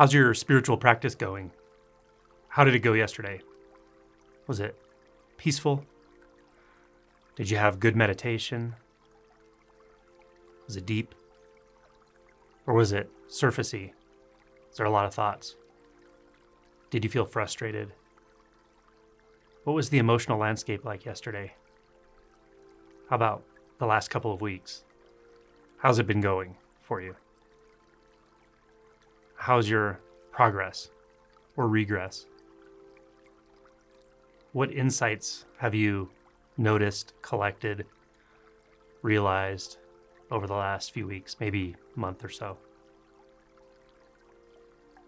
How's your spiritual practice going? How did it go yesterday? Was it peaceful? Did you have good meditation? Was it deep? Or was it surfacey? Is there a lot of thoughts? Did you feel frustrated? What was the emotional landscape like yesterday? How about the last couple of weeks? How's it been going for you? How's your progress or regress? What insights have you noticed, collected, realized over the last few weeks, maybe month or so?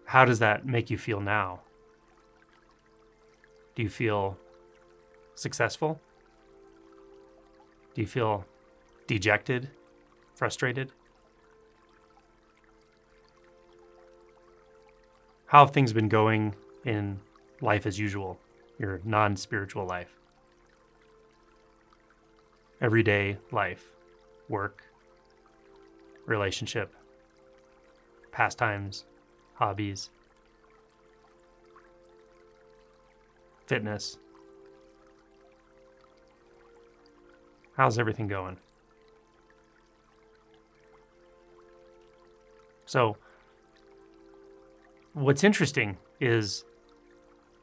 How does that make you feel now? Do you feel successful? Do you feel dejected, frustrated? How have things been going in life as usual, your non spiritual life? Everyday life, work, relationship, pastimes, hobbies, fitness. How's everything going? So, what's interesting is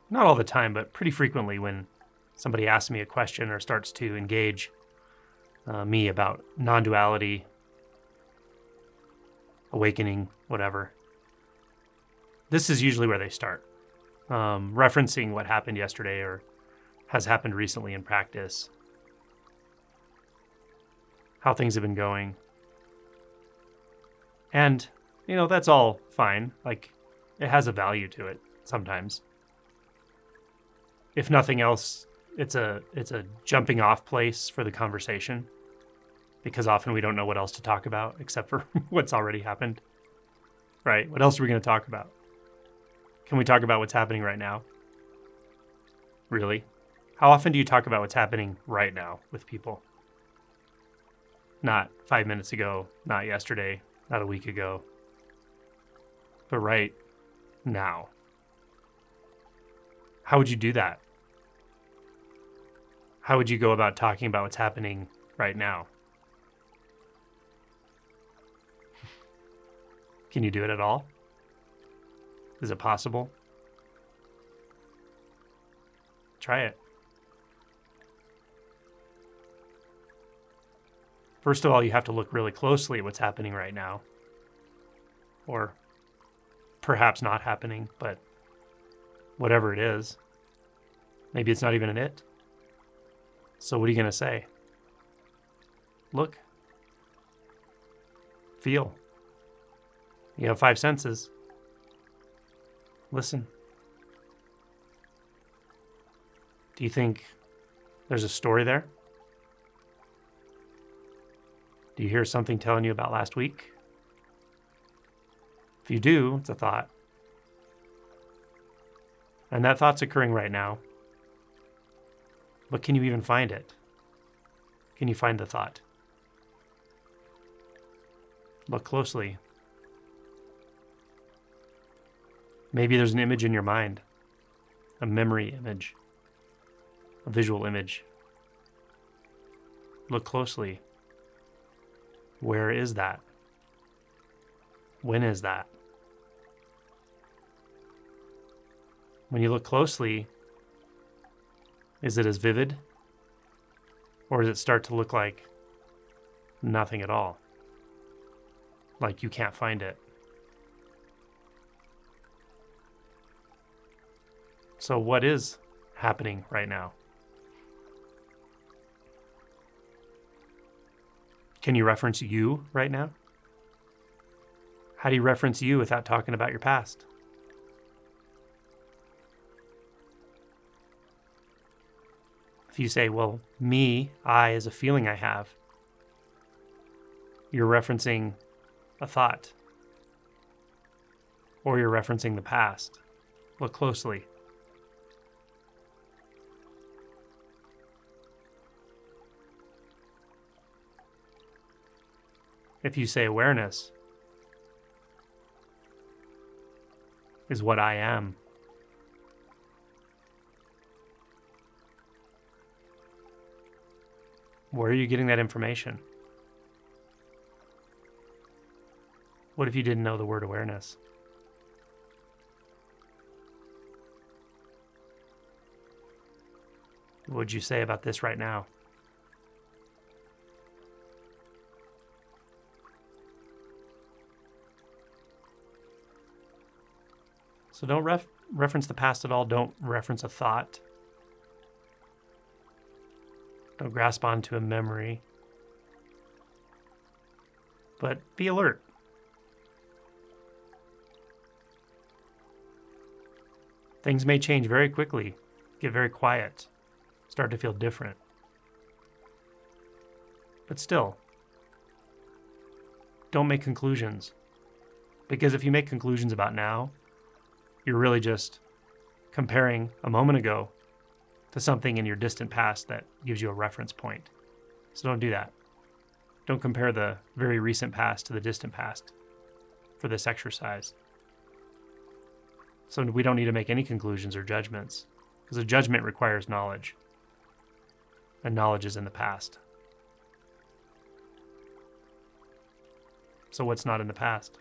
not all the time, but pretty frequently when somebody asks me a question or starts to engage uh, me about non duality, awakening, whatever, this is usually where they start, um, referencing what happened yesterday or has happened recently in practice, how things have been going. And, you know, that's all fine. Like, it has a value to it sometimes. If nothing else, it's a it's a jumping off place for the conversation because often we don't know what else to talk about except for what's already happened. Right? What else are we going to talk about? Can we talk about what's happening right now? Really? How often do you talk about what's happening right now with people? Not 5 minutes ago, not yesterday, not a week ago, but right now. How would you do that? How would you go about talking about what's happening right now? Can you do it at all? Is it possible? Try it. First of all, you have to look really closely at what's happening right now. Or perhaps not happening, but whatever it is, maybe it's not even an it. So, what are you going to say? Look, feel. You have five senses. Listen. Do you think there's a story there? Do you hear something telling you about last week? You do, it's a thought. And that thought's occurring right now. But can you even find it? Can you find the thought? Look closely. Maybe there's an image in your mind, a memory image, a visual image. Look closely. Where is that? When is that? When you look closely, is it as vivid? Or does it start to look like nothing at all? Like you can't find it? So, what is happening right now? Can you reference you right now? How do you reference you without talking about your past? You say, well, me, I is a feeling I have, you're referencing a thought or you're referencing the past. Look closely. if you say awareness, is what I am. Where are you getting that information? What if you didn't know the word awareness? What would you say about this right now? So don't ref- reference the past at all. Don't reference a thought. Don't grasp onto a memory. But be alert. Things may change very quickly, get very quiet, start to feel different. But still, don't make conclusions. Because if you make conclusions about now, you're really just comparing a moment ago to something in your distant past that gives you a reference point. So don't do that. Don't compare the very recent past to the distant past for this exercise. So we don't need to make any conclusions or judgments because a judgment requires knowledge, and knowledge is in the past. So, what's not in the past?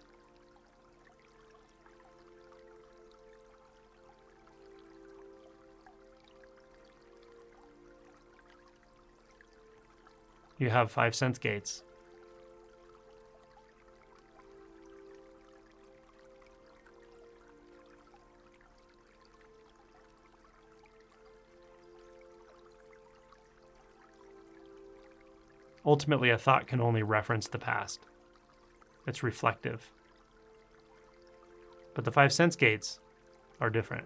You have five sense gates. Ultimately, a thought can only reference the past. It's reflective. But the five sense gates are different.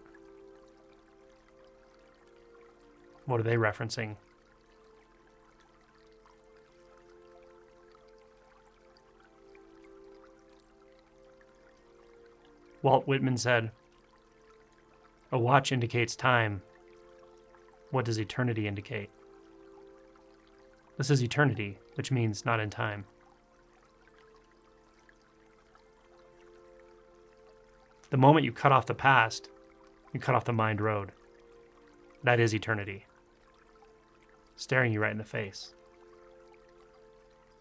What are they referencing? Walt Whitman said, A watch indicates time. What does eternity indicate? This is eternity, which means not in time. The moment you cut off the past, you cut off the mind road. That is eternity, staring you right in the face.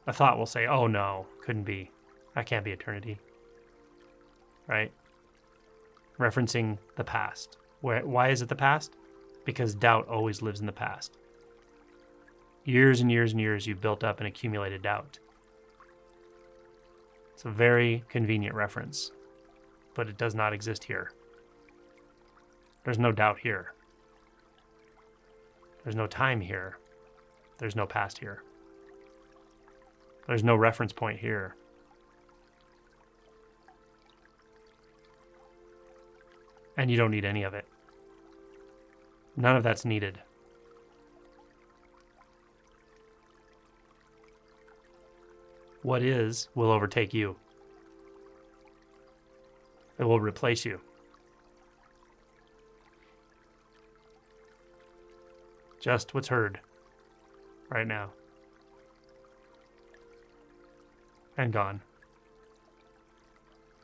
A thought will say, Oh no, couldn't be. That can't be eternity. Right? Referencing the past. Where, why is it the past? Because doubt always lives in the past. Years and years and years you've built up and accumulated doubt. It's a very convenient reference, but it does not exist here. There's no doubt here. There's no time here. There's no past here. There's no reference point here. And you don't need any of it. None of that's needed. What is will overtake you. It will replace you. Just what's heard right now. And gone.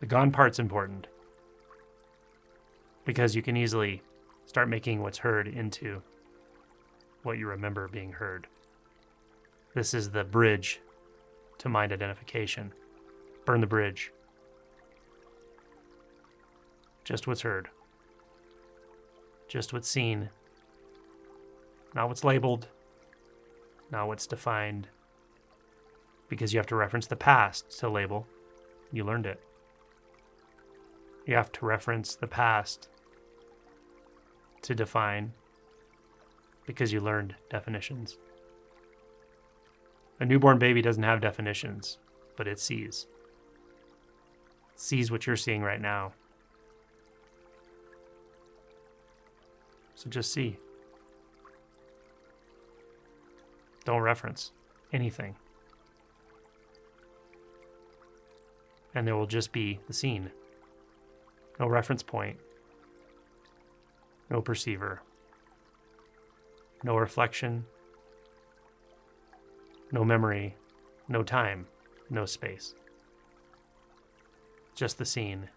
The gone part's important because you can easily start making what's heard into what you remember being heard. This is the bridge to mind identification. Burn the bridge. Just what's heard. Just what's seen. Not what's labeled. Not what's defined. Because you have to reference the past to label. You learned it. You have to reference the past to define because you learned definitions. A newborn baby doesn't have definitions, but it sees. It sees what you're seeing right now. So just see. Don't reference anything. And there will just be the seen. No reference point, no perceiver, no reflection, no memory, no time, no space. Just the seen